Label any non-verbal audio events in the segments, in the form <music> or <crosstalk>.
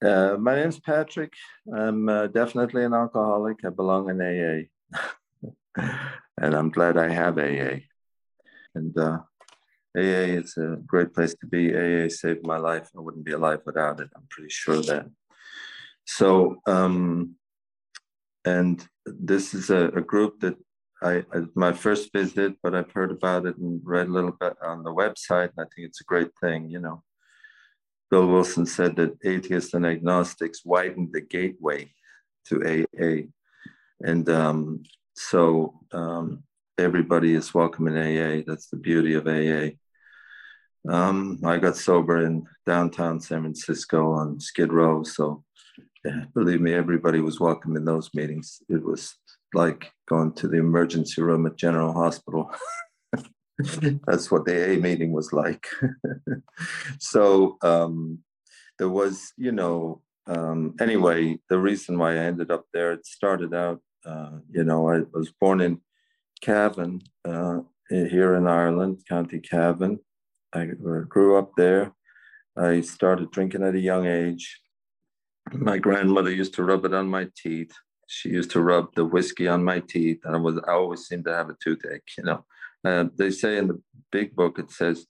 Uh, my name's Patrick. I'm uh, definitely an alcoholic. I belong in AA. <laughs> and I'm glad I have AA. And uh, AA is a great place to be. AA saved my life. I wouldn't be alive without it. I'm pretty sure that. So, um, and this is a, a group that I, I, my first visit, but I've heard about it and read a little bit on the website, and I think it's a great thing. You know, Bill Wilson said that atheists and agnostics widened the gateway to AA, and um, so um, everybody is welcome in AA. That's the beauty of AA. Um, I got sober in downtown San Francisco on Skid Row, so yeah, believe me, everybody was welcome in those meetings. It was like going to the emergency room at General Hospital. <laughs> <laughs> That's what the A meeting was like. <laughs> so um, there was, you know, um, anyway, the reason why I ended up there, it started out, uh, you know, I was born in Cavan, uh, here in Ireland, County Cavan. I grew up there. I started drinking at a young age. My grandmother used to rub it on my teeth she used to rub the whiskey on my teeth, and I was I always seemed to have a toothache. You know, uh, they say in the big book it says,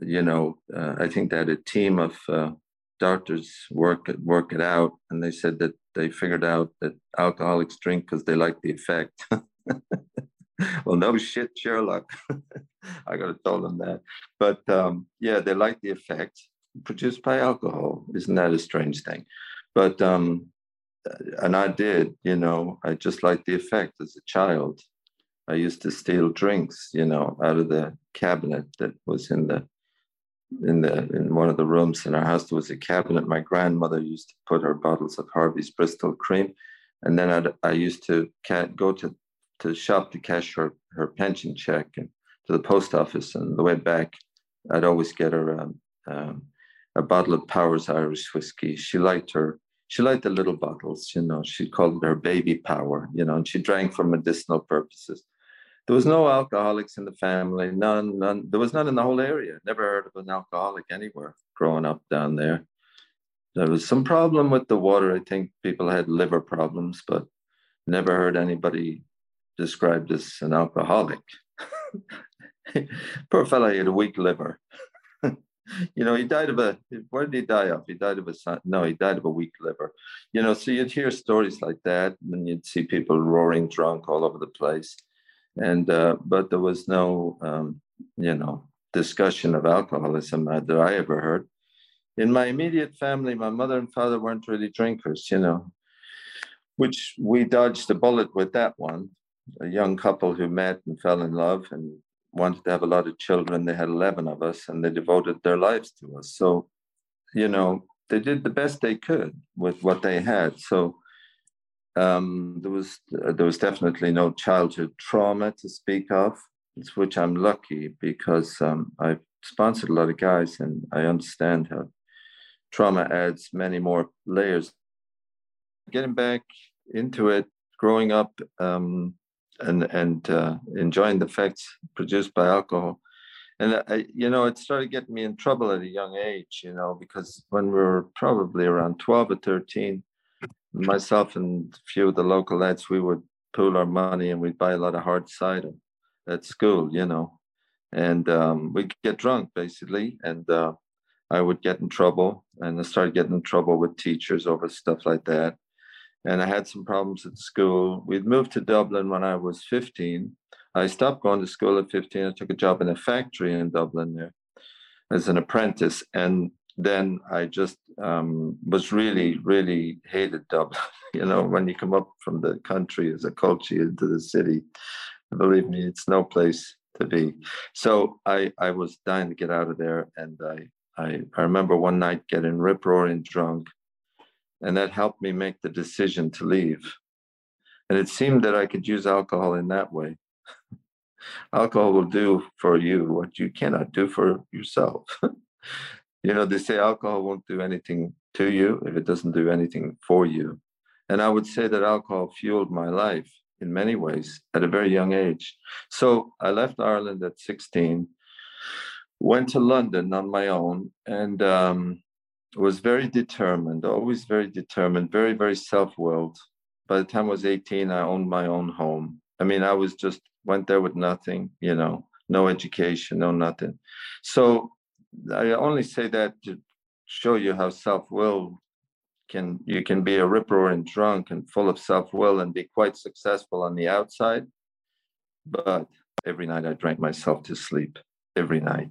you know, uh, I think that a team of uh, doctors work it, work it out, and they said that they figured out that alcoholics drink because they like the effect. <laughs> well, no shit, Sherlock. <laughs> I got to tell them that. But um, yeah, they like the effect produced by alcohol. Isn't that a strange thing? But um, and I did, you know, I just liked the effect as a child. I used to steal drinks, you know, out of the cabinet that was in the in the in one of the rooms in our house. There was a cabinet. My grandmother used to put her bottles of Harvey's Bristol Cream, and then I'd, I used to go to to shop to cash her her pension check and to the post office. And the way back, I'd always get her um, um, a bottle of Powers Irish whiskey. She liked her she liked the little bottles, you know, she called her baby power, you know, and she drank for medicinal purposes. There was no alcoholics in the family, none, none. There was none in the whole area. Never heard of an alcoholic anywhere growing up down there. There was some problem with the water. I think people had liver problems, but never heard anybody described as an alcoholic. <laughs> Poor fellow, he had a weak liver. <laughs> you know, he died of a, where did he die of? He died of a, no, he died of a weak liver. You know, so you'd hear stories like that and you'd see people roaring drunk all over the place. And, uh, but there was no, um, you know, discussion of alcoholism that I ever heard. In my immediate family, my mother and father weren't really drinkers, you know, which we dodged a bullet with that one. A young couple who met and fell in love and wanted to have a lot of children. They had 11 of us and they devoted their lives to us. So, you know, they did the best they could with what they had. So, um, there was uh, there was definitely no childhood trauma to speak of, which I'm lucky because um, I've sponsored a lot of guys and I understand how trauma adds many more layers. Getting back into it, growing up, um, and and uh, enjoying the effects produced by alcohol. And I, you know, it started getting me in trouble at a young age. You know, because when we were probably around twelve or thirteen, myself and a few of the local lads, we would pool our money and we'd buy a lot of hard cider at school. You know, and um, we'd get drunk basically, and uh, I would get in trouble, and I started getting in trouble with teachers over stuff like that and I had some problems at school. We'd moved to Dublin when I was 15. I stopped going to school at 15. I took a job in a factory in Dublin there as an apprentice. And then I just um, was really, really hated Dublin. <laughs> you know, when you come up from the country as a culchie into the city, believe me, it's no place to be. So I, I was dying to get out of there. And I, I, I remember one night getting rip roaring drunk and that helped me make the decision to leave. And it seemed that I could use alcohol in that way. <laughs> alcohol will do for you what you cannot do for yourself. <laughs> you know, they say alcohol won't do anything to you if it doesn't do anything for you. And I would say that alcohol fueled my life in many ways at a very young age. So I left Ireland at 16, went to London on my own, and um, was very determined, always very determined, very, very self willed. By the time I was 18, I owned my own home. I mean, I was just went there with nothing, you know, no education, no nothing. So I only say that to show you how self-will can you can be a ripper and drunk and full of self will and be quite successful on the outside. But every night I drank myself to sleep every night.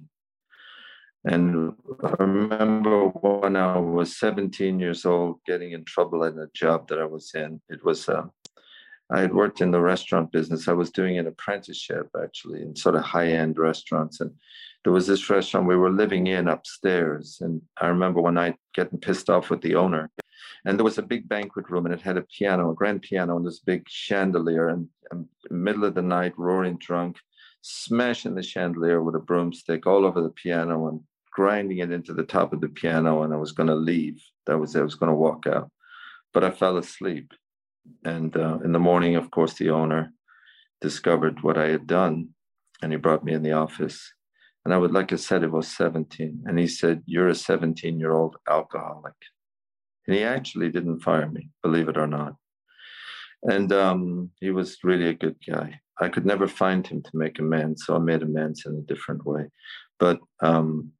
And I remember when I was 17 years old, getting in trouble at a job that I was in. It was, uh, I had worked in the restaurant business. I was doing an apprenticeship actually in sort of high end restaurants. And there was this restaurant we were living in upstairs. And I remember one night getting pissed off with the owner. And there was a big banquet room and it had a piano, a grand piano, and this big chandelier. And, middle of the night, roaring drunk, smashing the chandelier with a broomstick all over the piano and grinding it into the top of the piano and I was going to leave. That was it. I was going to walk out, but I fell asleep. And uh, in the morning, of course, the owner discovered what I had done, and he brought me in the office. And I would, like I said, it was 17, and he said, "You're a 17-year-old alcoholic," and he actually didn't fire me, believe it or not. And um, he was really a good guy. I could never find him to make amends, so I made amends in a different way. But um,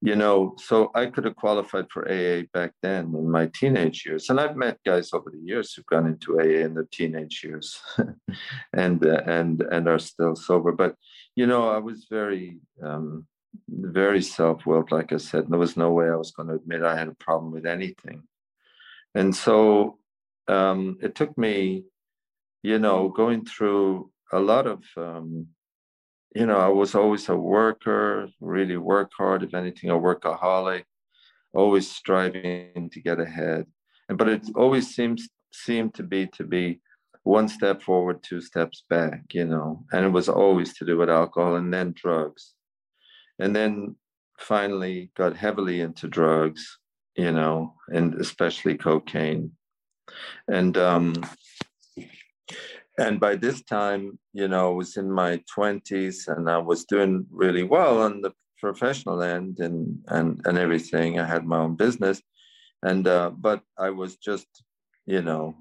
you know, so I could have qualified for AA back then in my teenage years, and I've met guys over the years who've gone into AA in their teenage years, <laughs> and uh, and and are still sober. But you know, I was very um, very self-willed, like I said. There was no way I was going to admit I had a problem with anything, and so um, it took me, you know, going through a lot of um, you know, I was always a worker, really work hard, if anything, a workaholic, always striving to get ahead. And but it always seems seemed to be to be one step forward, two steps back, you know, and it was always to do with alcohol and then drugs. And then finally got heavily into drugs, you know, and especially cocaine. And um and by this time, you know, I was in my 20s and I was doing really well on the professional end and and and everything. I had my own business, and uh, but I was just, you know,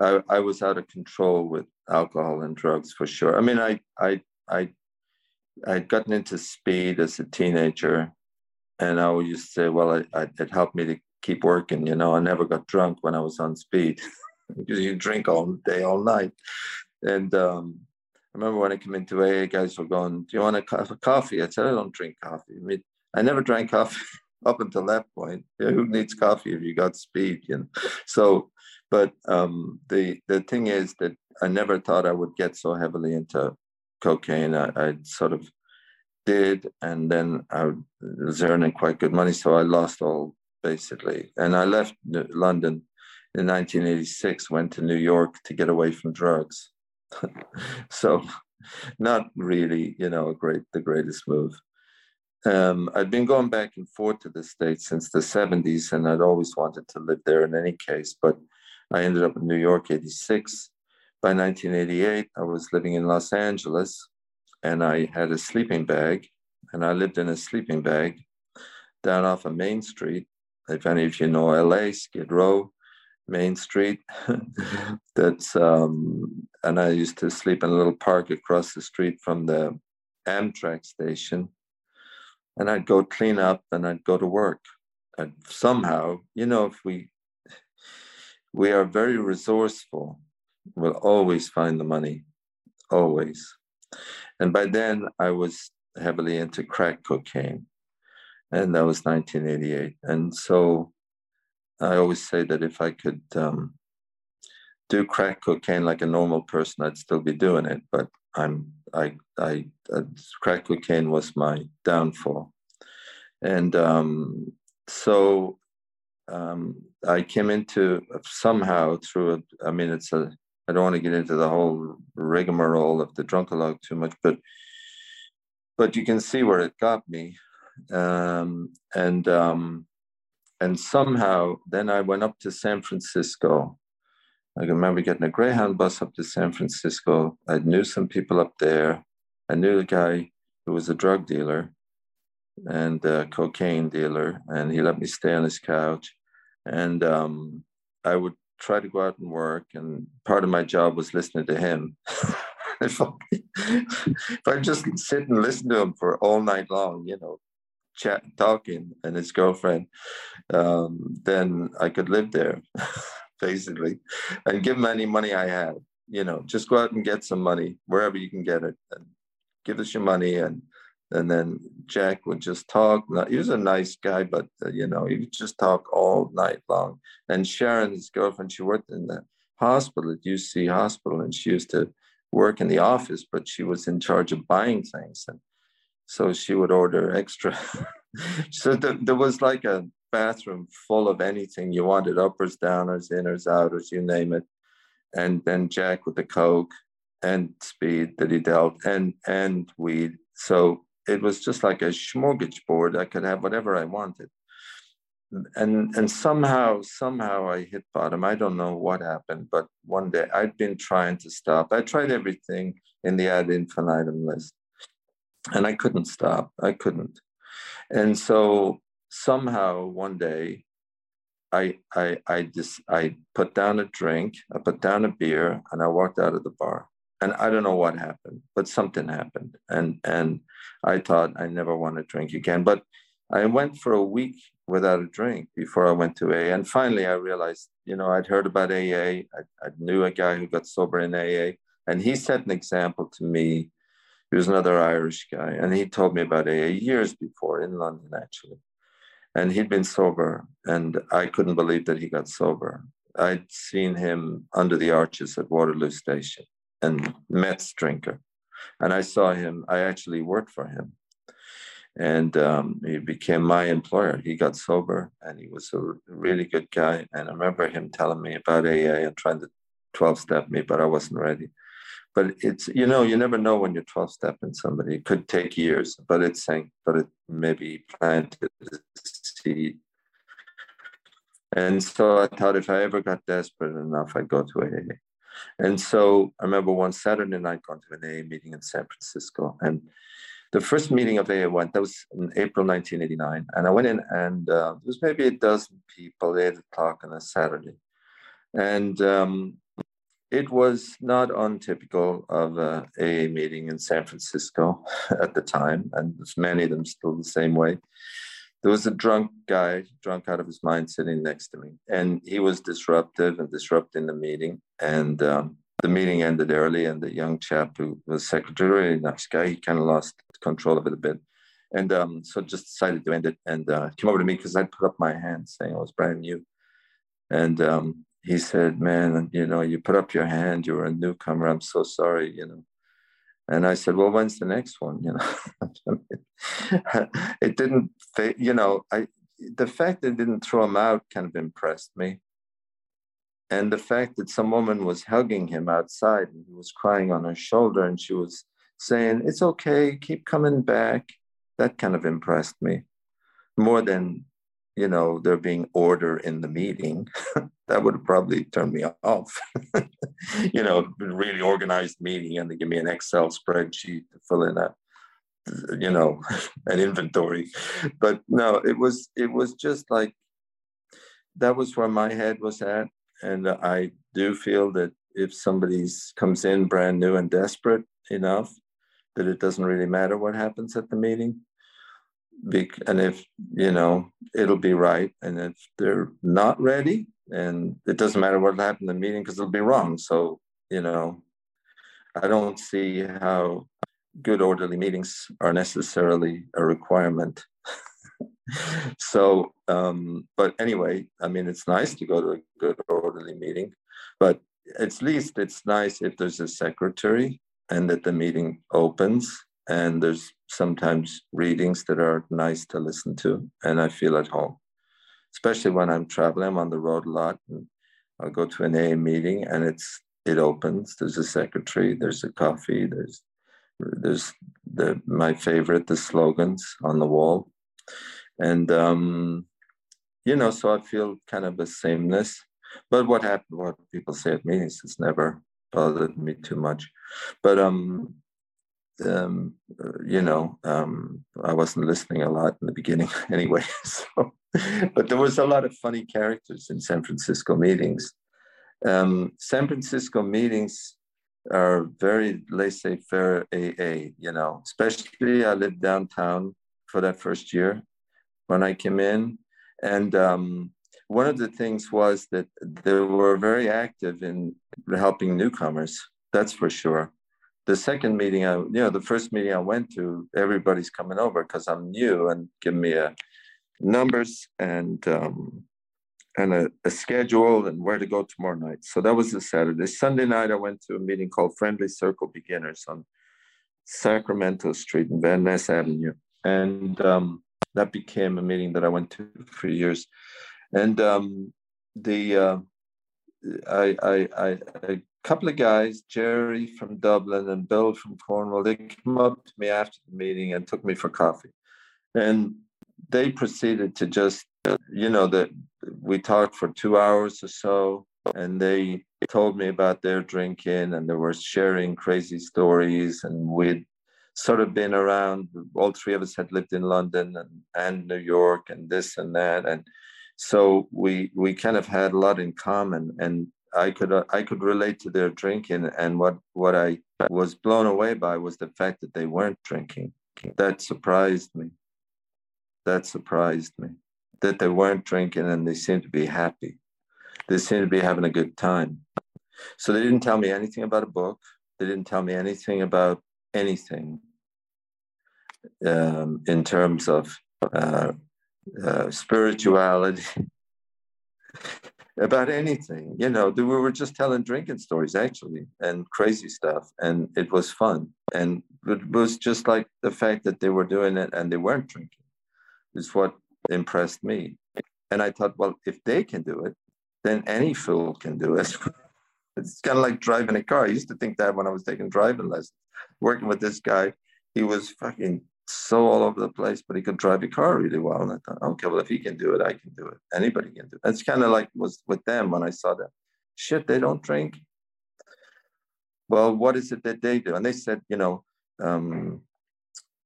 I I was out of control with alcohol and drugs for sure. I mean, I I I I'd gotten into speed as a teenager, and I would just say, well, I, I, it helped me to keep working. You know, I never got drunk when I was on speed. <laughs> because you drink all day, all night. And um, I remember when I came into AA, guys were going, "Do you want a cup of coffee?" I said, "I don't drink coffee." I mean, I never drank coffee <laughs> up until that point. Yeah, who needs coffee if you got speed? You know. So, but um, the the thing is that I never thought I would get so heavily into cocaine. I, I sort of did, and then I was earning quite good money, so I lost all basically. And I left London in 1986 went to New York to get away from drugs. <laughs> so not really, you know, a great the greatest move. Um, I'd been going back and forth to the States since the 70s, and I'd always wanted to live there in any case, but I ended up in New York 86. By 1988, I was living in Los Angeles and I had a sleeping bag, and I lived in a sleeping bag down off of Main Street. If any of you know LA, Skid Row, Main Street. <laughs> That's um, and I used to sleep in a little park across the street from the Amtrak station, and I'd go clean up and I'd go to work. And somehow, you know, if we we are very resourceful, we'll always find the money, always. And by then, I was heavily into crack cocaine, and that was 1988. And so I always say that if I could um, do crack cocaine like a normal person, I'd still be doing it. But I'm I I uh, crack cocaine was my downfall, and um, so um, I came into somehow through a. I mean, it's a. I don't want to get into the whole rigmarole of the drunkalog too much, but but you can see where it got me, um, and um, and somehow then I went up to San Francisco. I remember getting a Greyhound bus up to San Francisco. I knew some people up there. I knew a guy who was a drug dealer. and a cocaine dealer, and he let me stay on his couch. And um, I would try to go out and work, and part of my job was listening to him. <laughs> if, I, <laughs> if I just sit and listen to him for all night long, you know, chat, talking, and his girlfriend, um, then I could live there, <laughs> basically, and give him any money I had. You know, just go out and get some money wherever you can get it, and give us your money, and and then Jack would just talk. He was a nice guy, but uh, you know, he would just talk all night long. And Sharon, his girlfriend, she worked in the hospital at UC Hospital, and she used to work in the office, but she was in charge of buying things, and so she would order extra. <laughs> so th- there was like a bathroom full of anything you wanted, uppers, downers, inners, outers, you name it. And then Jack with the coke and speed that he dealt, and and weed. So it was just like a smorgasbord. I could have whatever I wanted. And and somehow, somehow I hit bottom. I don't know what happened, but one day I'd been trying to stop. I tried everything in the ad infinitum list. And I couldn't stop. I couldn't. And so somehow one day I I I just I put down a drink, I put down a beer, and I walked out of the bar and I don't know what happened, but something happened, and and I thought I never want to drink again. But I went for a week without a drink before I went to AA, and finally I realized, you know, I'd heard about AA. I, I knew a guy who got sober in AA, and he set an example to me. He was another Irish guy, and he told me about AA years before in London, actually. And he'd been sober, and I couldn't believe that he got sober. I'd seen him under the arches at Waterloo Station and meths drinker. And I saw him, I actually worked for him. And um, he became my employer. He got sober and he was a really good guy. And I remember him telling me about AA and trying to 12 step me, but I wasn't ready. But it's, you know, you never know when you're 12 stepping somebody. It could take years, but it's saying, but it maybe planted a seed. And so I thought if I ever got desperate enough, I'd go to AA. And so I remember one Saturday night going to an AA meeting in San Francisco. And the first meeting of AA went, that was in April 1989. And I went in and uh, there was maybe a dozen people, eight o'clock on a Saturday. And um, it was not untypical of a AA meeting in San Francisco <laughs> at the time. And many of them still the same way there was a drunk guy, drunk out of his mind, sitting next to me, and he was disruptive and disrupting the meeting. And um, the meeting ended early, and the young chap who was secretary, nice guy, he kind of lost control of it a bit, and um, so just decided to end it and uh, came over to me because I'd put up my hand saying I was brand new, and um, he said, "Man, you know, you put up your hand. You were a newcomer. I'm so sorry. You know, and I said, well, when's the next one? You know, <laughs> it didn't, you know, I, the fact that it didn't throw him out kind of impressed me. And the fact that some woman was hugging him outside and he was crying on her shoulder and she was saying, it's okay, keep coming back. That kind of impressed me more than you know, there being order in the meeting, <laughs> that would probably turned me off. <laughs> you know, really organized meeting and they give me an Excel spreadsheet to fill in a, you know, <laughs> an inventory. But no, it was it was just like that was where my head was at. And I do feel that if somebody comes in brand new and desperate enough, that it doesn't really matter what happens at the meeting and if you know it'll be right and if they're not ready and it doesn't matter what happened in the meeting because it'll be wrong. So you know i don't see how good orderly meetings are necessarily a requirement. <laughs> So um but anyway i mean it's nice to go to a good orderly meeting but at least it's nice if there's a secretary and that the meeting opens and there's sometimes readings that are nice to listen to, and I feel at home, especially when I'm traveling. I'm on the road a lot, and I'll go to an AA meeting, and it's it opens. There's a secretary. There's a coffee. There's there's the my favorite the slogans on the wall, and um, you know, so I feel kind of a sameness. But what happened? What people say at meetings has never bothered me too much. But um, um, you know, um, I wasn't listening a lot in the beginning <laughs> anyway. <laughs> So, but there was a lot of funny characters in San Francisco meetings. Um, San Francisco meetings are very laissez-faire AA, you know, especially I lived downtown for that first year when I came in. And um, one of the things was that they were very active in helping newcomers, that's for sure. The second meeting, I, you know, the first meeting I went to, everybody's coming over because I'm new and give me a numbers and um, and a, a, schedule and where to go tomorrow night. So that was the Saturday. Sunday night, I went to a meeting called Friendly Circle Beginners on Sacramento Street and Van Ness Avenue. And um, that became a meeting that I went to for years. And um, the uh, I, I, I, a couple of guys, Jerry from Dublin and Bill from Cornwall, they came up to me after the meeting and took me for coffee. And they proceeded to just, you know, that we talked for two hours or so, and they told me about their drinking, and they were sharing crazy stories, and we'd sort of been around. All three of us had lived in London and, and New York, and this and that, and so we we kind of had a lot in common, and I could uh, I could relate to their drinking, and what what I was blown away by was the fact that they weren't drinking. That surprised me. That surprised me that they weren't drinking and they seemed to be happy. They seemed to be having a good time. So they didn't tell me anything about a book. They didn't tell me anything about anything um, in terms of uh, uh, spirituality, <laughs> about anything. You know, we were just telling drinking stories actually and crazy stuff, and it was fun. And it was just like the fact that they were doing it and they weren't drinking is what impressed me. And I thought, well, if they can do it, then any fool can do it. <laughs> it's kind of like driving a car. I used to think that when I was taking driving lessons, working with this guy, he was fucking so all over the place, but he could drive a car really well. And I thought, okay, well, if he can do it, I can do it. Anybody can do it. That's kind of like was with them when I saw them. Shit, they don't drink. Well, what is it that they do? And they said, you know, um,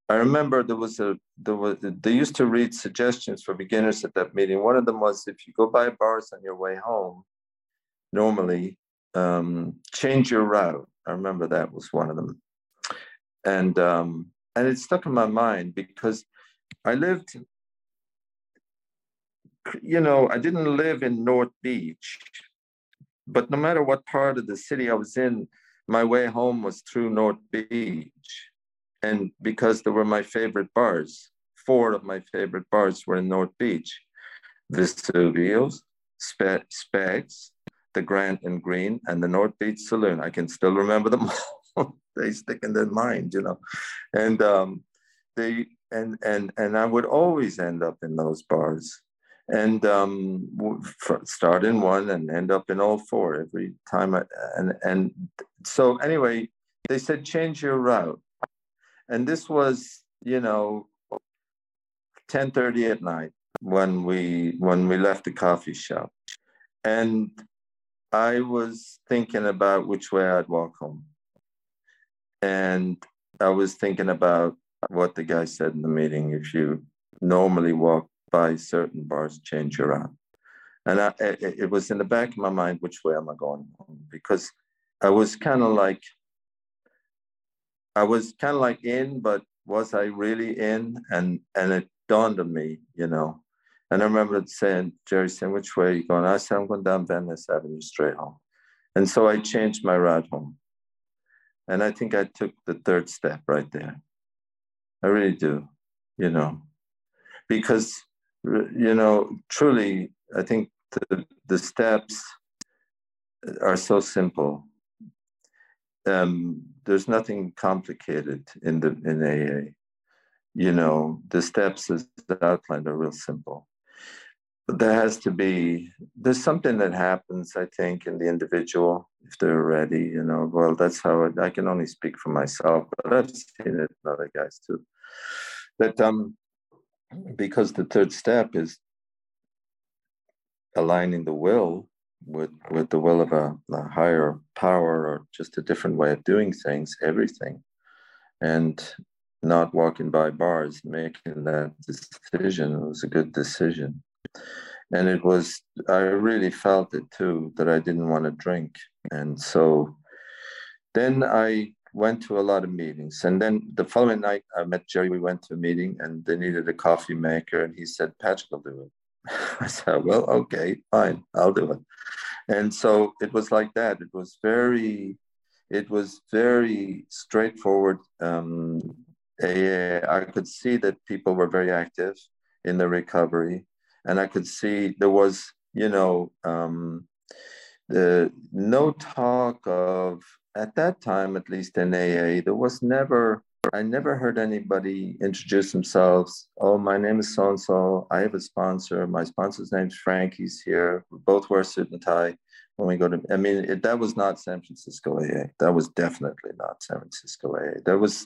I remember there was a there was they used to read suggestions for beginners at that meeting. One of them was if you go by bars on your way home, normally um, change your route. I remember that was one of them, and um, and it stuck in my mind because I lived. You know, I didn't live in North Beach, but no matter what part of the city I was in, my way home was through North Beach and because they were my favorite bars, four of my favorite bars were in North Beach Vesuvio's, Spe- Specs, the Grant and Green, and the North Beach Saloon. I can still remember them all. <laughs> they stick in their mind, you know. And um, they and and and I would always end up in those bars, and um, start in one and end up in all four every time. I, and and so anyway, they said change your route and this was you know 10:30 at night when we when we left the coffee shop and i was thinking about which way i'd walk home and i was thinking about what the guy said in the meeting if you normally walk by certain bars change your route and I, it, was in the back of my mind which way am i going because i was kind of like I was kind of like in, but was I really in? And and it dawned on me, you know. And I remember saying, Jerry saying, which way are you going? I said, I'm going down Ness Avenue straight home. And so I changed my route home. And I think I took the third step right there. I really do, you know, because, you know, truly, I think the, the steps are so simple um, there's nothing complicated in the in AA. You know, the steps as outlined are real simple. There has to be there's something that happens, I think, in the individual if they're ready. You know, well, that's how it, I can only speak for myself, but I've seen it in other guys too. That um, because the third step is aligning the will with with the will of a, a, higher power or just a different way of doing things, everything, and not walking by bars, making that decision. Was a good decision. And it was, I really felt it too, that I didn't want to drink. And so then I went to a lot of meetings. And then the following night, I met Jerry. We went to a meeting and they needed a coffee maker. And he said, Patrick will do it. <laughs> I said, well, okay, fine, I'll do it. And so it was like that. It was very, it was very straightforward. Um, I could see that people were very active in the recovery. And I could see there was, you know, um, the no talk of at that time, at least in AA, there was never, I never heard anybody introduce themselves. Oh, my name is so and so. I have a sponsor. My sponsor's name's Frank. He's here. We both wear suit and tie when we go to, I mean, it, that was not San Francisco AA. That was definitely not San Francisco AA. That was,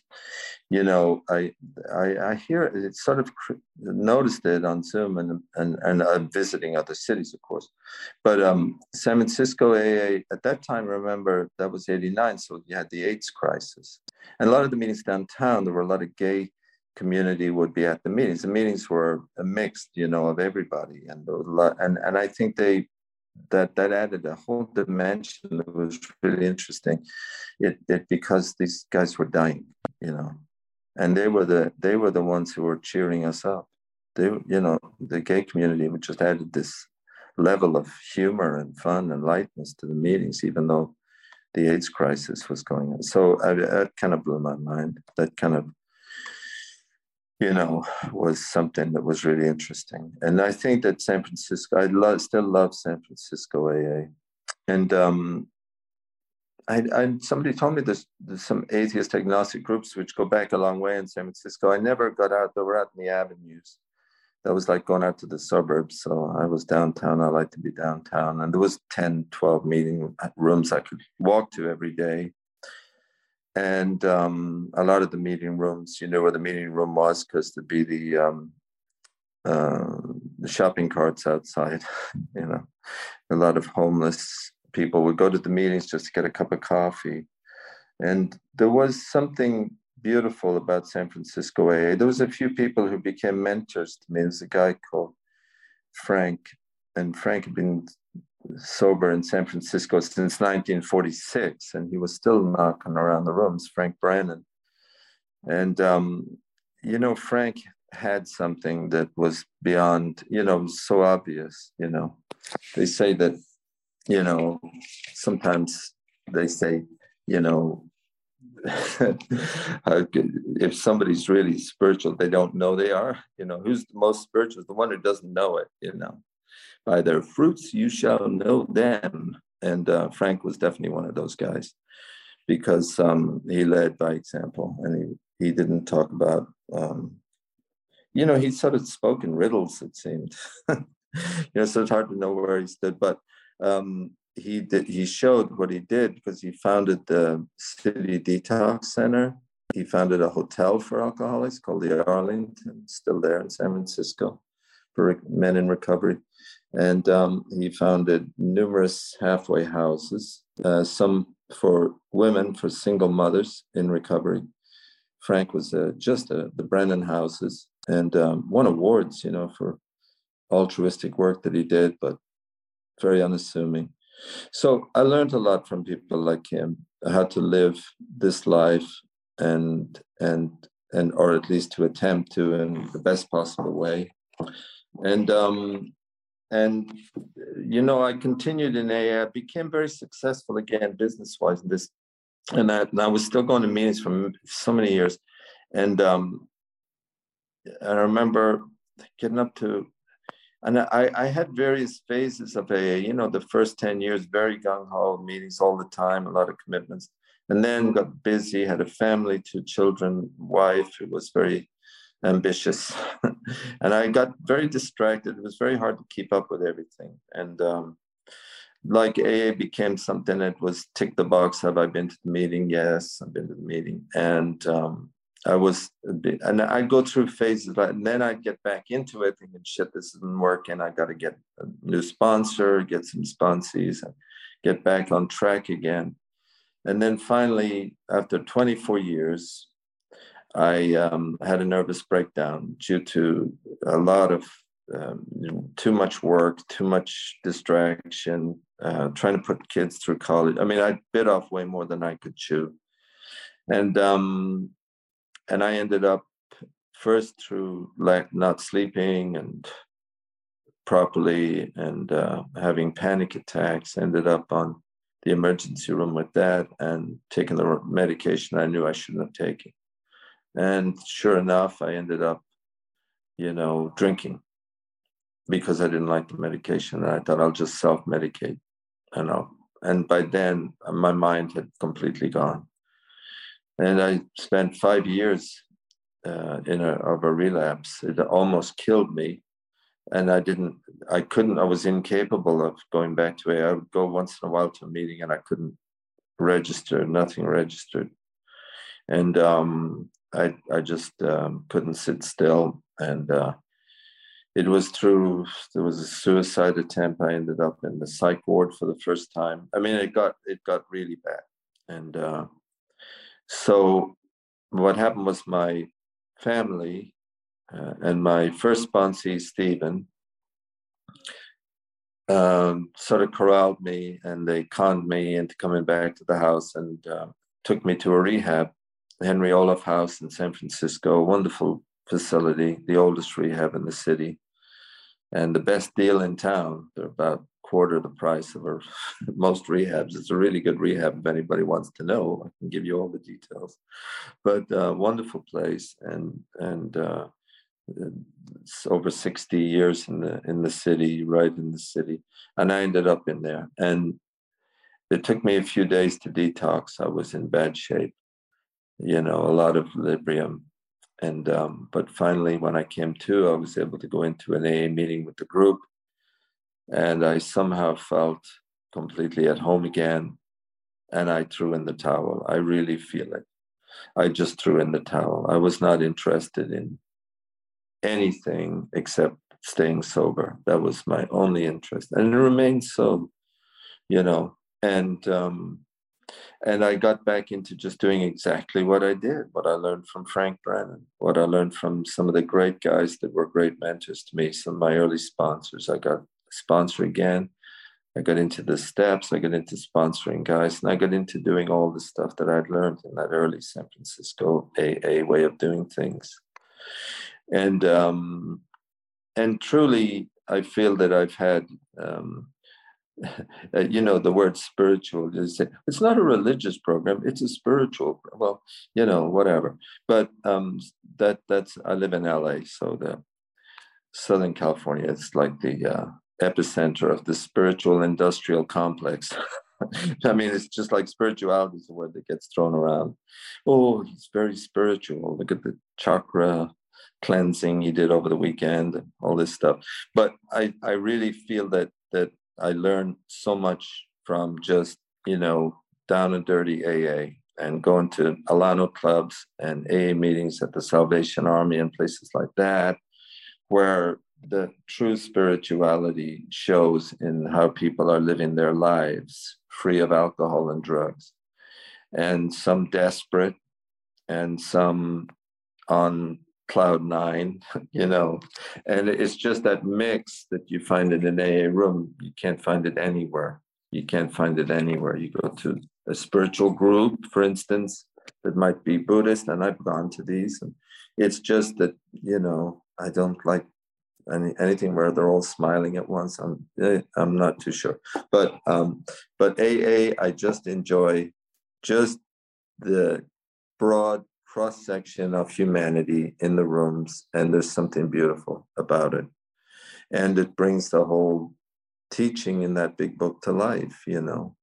you know, I, I, I hear it, sort of noticed it on Zoom and, and, and I'm visiting other cities, of course. But um, San Francisco AA, at that time, remember, that was 89. So you had the AIDS crisis. And a lot of the meetings downtown, there were a lot of gay community would be at the meetings. The meetings were a mixed, you know, of everybody, and and and I think they that that added a whole dimension that was really interesting. It, it because these guys were dying, you know, and they were the they were the ones who were cheering us up. They, you know, the gay community just added this level of humor and fun and lightness to the meetings, even though the AIDS crisis was going on. So I, that kind of blew my mind. That kind of you know, was something that was really interesting. And I think that San Francisco, I love, still love San Francisco AA. And um, I, I, somebody told me there's, there's some atheist agnostic groups which go back a long way in San Francisco. I never got out, they were out in the avenues. That was like going out to the suburbs. So I was downtown. I like to be downtown. And there was 10, 12 meeting rooms I could walk to every day and um, a lot of the meeting rooms, you know where the meeting room was because there'd be the um, uh, the shopping carts outside. <laughs> you know, a lot of homeless people would go to the meetings just to get a cup of coffee, and there was something beautiful about San Francisco AA. There was a few people who became mentors to me. There's a guy called Frank, and Frank had been sober in San Francisco since 1946, and he was still knocking around the rooms, Frank Brennan. And, um, you know, Frank had something that was beyond, you know, so obvious, you know. They say that, you know, sometimes they say, you know, <laughs> if somebody's really spiritual, they don't know they are. You know, who's the most spiritual? The one who doesn't know it, you know by their fruits you shall know them. And uh, Frank was definitely one of those guys because um, he led by example and he, he didn't talk about, um, you know, he sort of spoke in riddles, it seemed. <laughs> you know, so it's hard to know where he stood, but um, he did, he showed what he did because he founded the City Detox Center. He founded a hotel for alcoholics called the Arlington, still there in San Francisco for men in recovery and um, he founded numerous halfway houses, uh, some for women, for single mothers in recovery. Frank was uh, just uh, the Brennan houses and um, won awards, you know, for altruistic work that he did, but very unassuming. So I learned a lot from people like him, how to live this life and and and or at least to attempt to in the best possible way. And um, and you know, I continued in AA. I became very successful again, business wise, in this, and that. And I was still going to meetings for so many years, and um, I remember getting up to, and I, I had various phases of AA. You know, the first ten years, very gung ho meetings all the time, a lot of commitments, and then got busy, had a family, two children, wife. It was very ambitious. <laughs> And i got very distracted. It was very hard to keep up with everything. And um, like aa became something that was tick the box. Have i been to the meeting? Yes i've been to the meeting. And um, i was and i go through phases and then i get back into it thinking shit this isn't working. I got to get a new sponsor get some sponsees and get back on track again. And then finally after 24 years I um, had a nervous breakdown due to a lot of um, too much work, too much distraction, uh, trying to put kids through college. I mean, I bit off way more than I could chew, and um, and I ended up first through lack not sleeping and properly and uh, having panic attacks. Ended up on the emergency room with that and taking the medication I knew I shouldn't have taken. And sure enough, I ended up, you know, drinking because I didn't like the medication. And I thought I'll just self medicate, you know. And by then, my mind had completely gone. And I spent five years uh, in a, of a relapse. It almost killed me. And I didn't, I couldn't, I was incapable of going back to it. I would go once in a while to a meeting and I couldn't register, nothing registered. And um, I, I just um, couldn't sit still. And uh, it was through there was a suicide attempt. I ended up in the psych ward for the first time. I mean it got it got really bad. And uh, so what happened was my family uh, and my first sponsee stephen um, sort of corralled me and they conned me into coming back to the house and uh, took me to a rehab Henry Ohlhoff house in san francisco wonderful facility the oldest rehab in the city and the best deal in town. They're about quarter the price of our, <laughs> most rehabs. It's a really good rehab if anybody wants to know. I can give you all the details. But uh, wonderful place, and and uh, it's over 60 years in the in the city, right in the city, and I ended up in there. And it took me a few days to detox. I was in bad shape, you know, a lot of Librium, and um, but finally, when I came to, I was able to go into an AA meeting with the group, and I somehow felt completely at home again. And I threw in the towel. I really feel it. I just threw in the towel. I was not interested in anything except staying sober. That was my only interest, and it remains so. You know, and um, and I got back into just doing exactly what I did, what I learned from Frank Brennan, what I learned from some of the great guys that were great mentors to me, some of my early sponsors. I got sponsor again. I got into the steps, I got into sponsoring guys, and I got into doing all the stuff that I'd learned in that early San Francisco AA way of doing things. And um, and truly, I feel that I've had um, <laughs> you know the word spiritual is it's not a religious program it's a spiritual well you know whatever. But um that that's i live in la so the southern california is like the uh, epicenter of the spiritual industrial complex. <laughs> I mean it's just like spirituality is the word that gets thrown around. Oh he's very spiritual. Look at the chakra cleansing he did over the weekend and all this stuff. But i i really feel that that I learned so much from just, you know, down and dirty AA and going to Alano clubs and AA meetings at the Salvation Army and places like that, where the true spirituality shows in how people are living their lives free of alcohol and drugs. And some desperate and some on cloud nine, <laughs> you know, and it's just that mix that you find in an AA room. You can't find it anywhere. You can't find it anywhere. You go to a spiritual group, for instance, that might be Buddhist, and I've gone to these, and it's just that you know I don't like any anything where they're all smiling at once. I'm eh, I'm not too sure, but um, but AA I just enjoy just the broad cross section of humanity in the rooms, and there's something beautiful about it. And it brings the whole teaching in that big book to life, you know.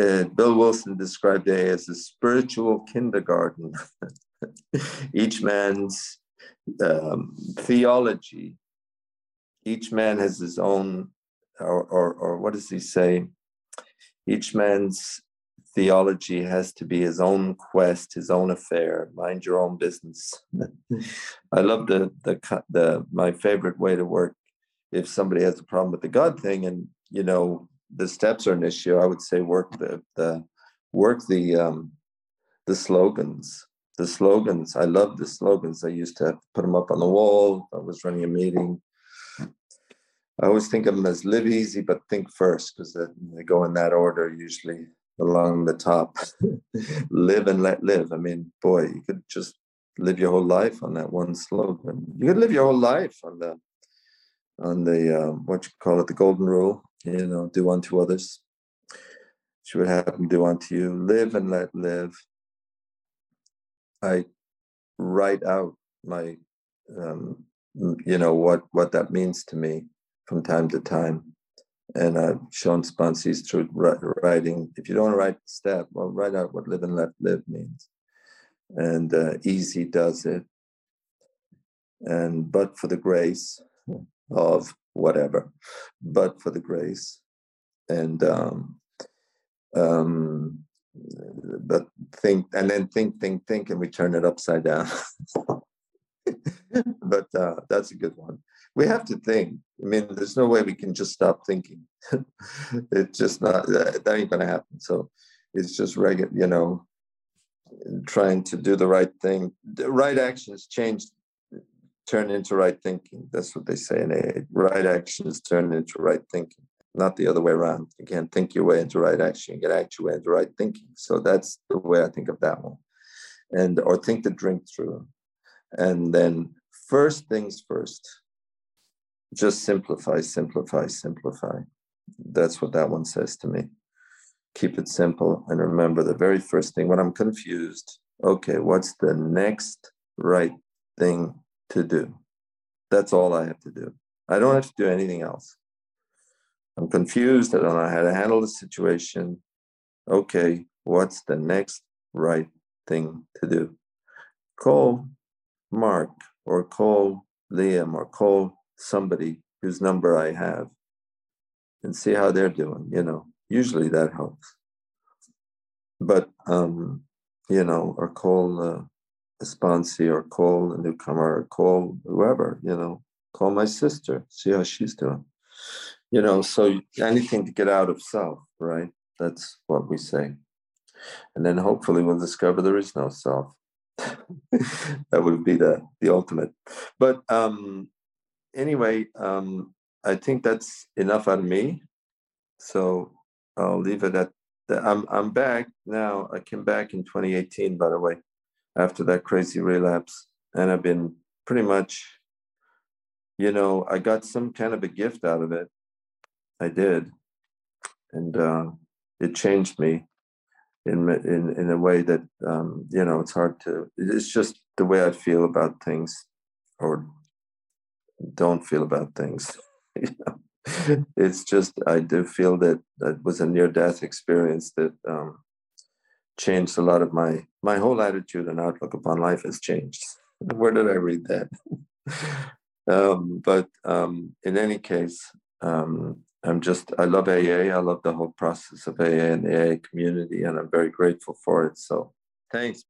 Uh, Bill Wilson described it as a spiritual kindergarten. <laughs> each man's um, theology, each man has his own, or, or, or what does he say? Each man's theology has to be his own quest, his own affair. Mind your own business. <laughs> I love the the the my favorite way to work. If somebody has a problem with the God thing, and you know the steps are an issue, I would say work the the work the um, the slogans. the slogans. I love the slogans. I used to put them up on the wall. I was running a meeting. I always think of them as live easy, but think first, because they go in that order usually along the top. <laughs> live and let live. I mean, boy, you could just live your whole life on that one slogan. You could live your whole life on the on the um, what you call it, the golden rule. You know, do unto others. She would have them do unto you. Live and let live. I write out my, um, you know, what what that means to me from time to time. And I've shown sponsees through writing. If you don't write step, well, write out what live and let live means. And uh, easy does it. And but for the grace of whatever, but for the grace. And um, um, but think and then think, think, think, and we turn it upside down. <laughs> but uh, that's a good one. We have to think. I mean, there's no way we can just stop thinking. <laughs> it's just not that ain't gonna happen. So it's just regular, you know, trying to do the right thing. The right actions change, turn into right thinking. That's what they say in AA. Right actions turn into right thinking not the other way around. You can't think your way into right action. You get act your way into right thinking. So that's the way I think of that one. And or think the drink through. And then first things first. Just simplify, simplify, simplify. That's what that one says to me. Keep it simple and remember the very first thing when I'm confused, okay, what's the next right thing to do? That's all I have to do. I don't have to do anything else. I'm confused. I don't know how to handle the situation. Okay, what's the next right thing to do? Call Mark or call Liam or call somebody whose number I have and see how they're doing. You know, usually that helps. But, um, you know, or call uh, a sponsee or call a newcomer or call whoever, you know, call my sister, see how she's doing. You know so anything to get out of self right? That's what we say. And then hopefully we'll discover there is no self. <laughs> That would be the the ultimate. But um anyway um i think that's enough on me. So i'll leave it at that. I'm i'm back now. I came back in 2018 by the way after that crazy relapse. And i've been pretty much you know i got some kind of a gift out of it. I did, and uh, it changed me in in in a way that um, you know it's hard to. It's just the way I feel about things, or don't feel about things. <laughs> it's just I do feel that that was a near death experience that um, changed a lot of my my whole attitude and outlook upon life has changed. <laughs> Where did I read that? <laughs> um, but um, in any case, um, I'm just, I love AA. I love the whole process of AA and the AA community, and I'm very grateful for it. So thanks.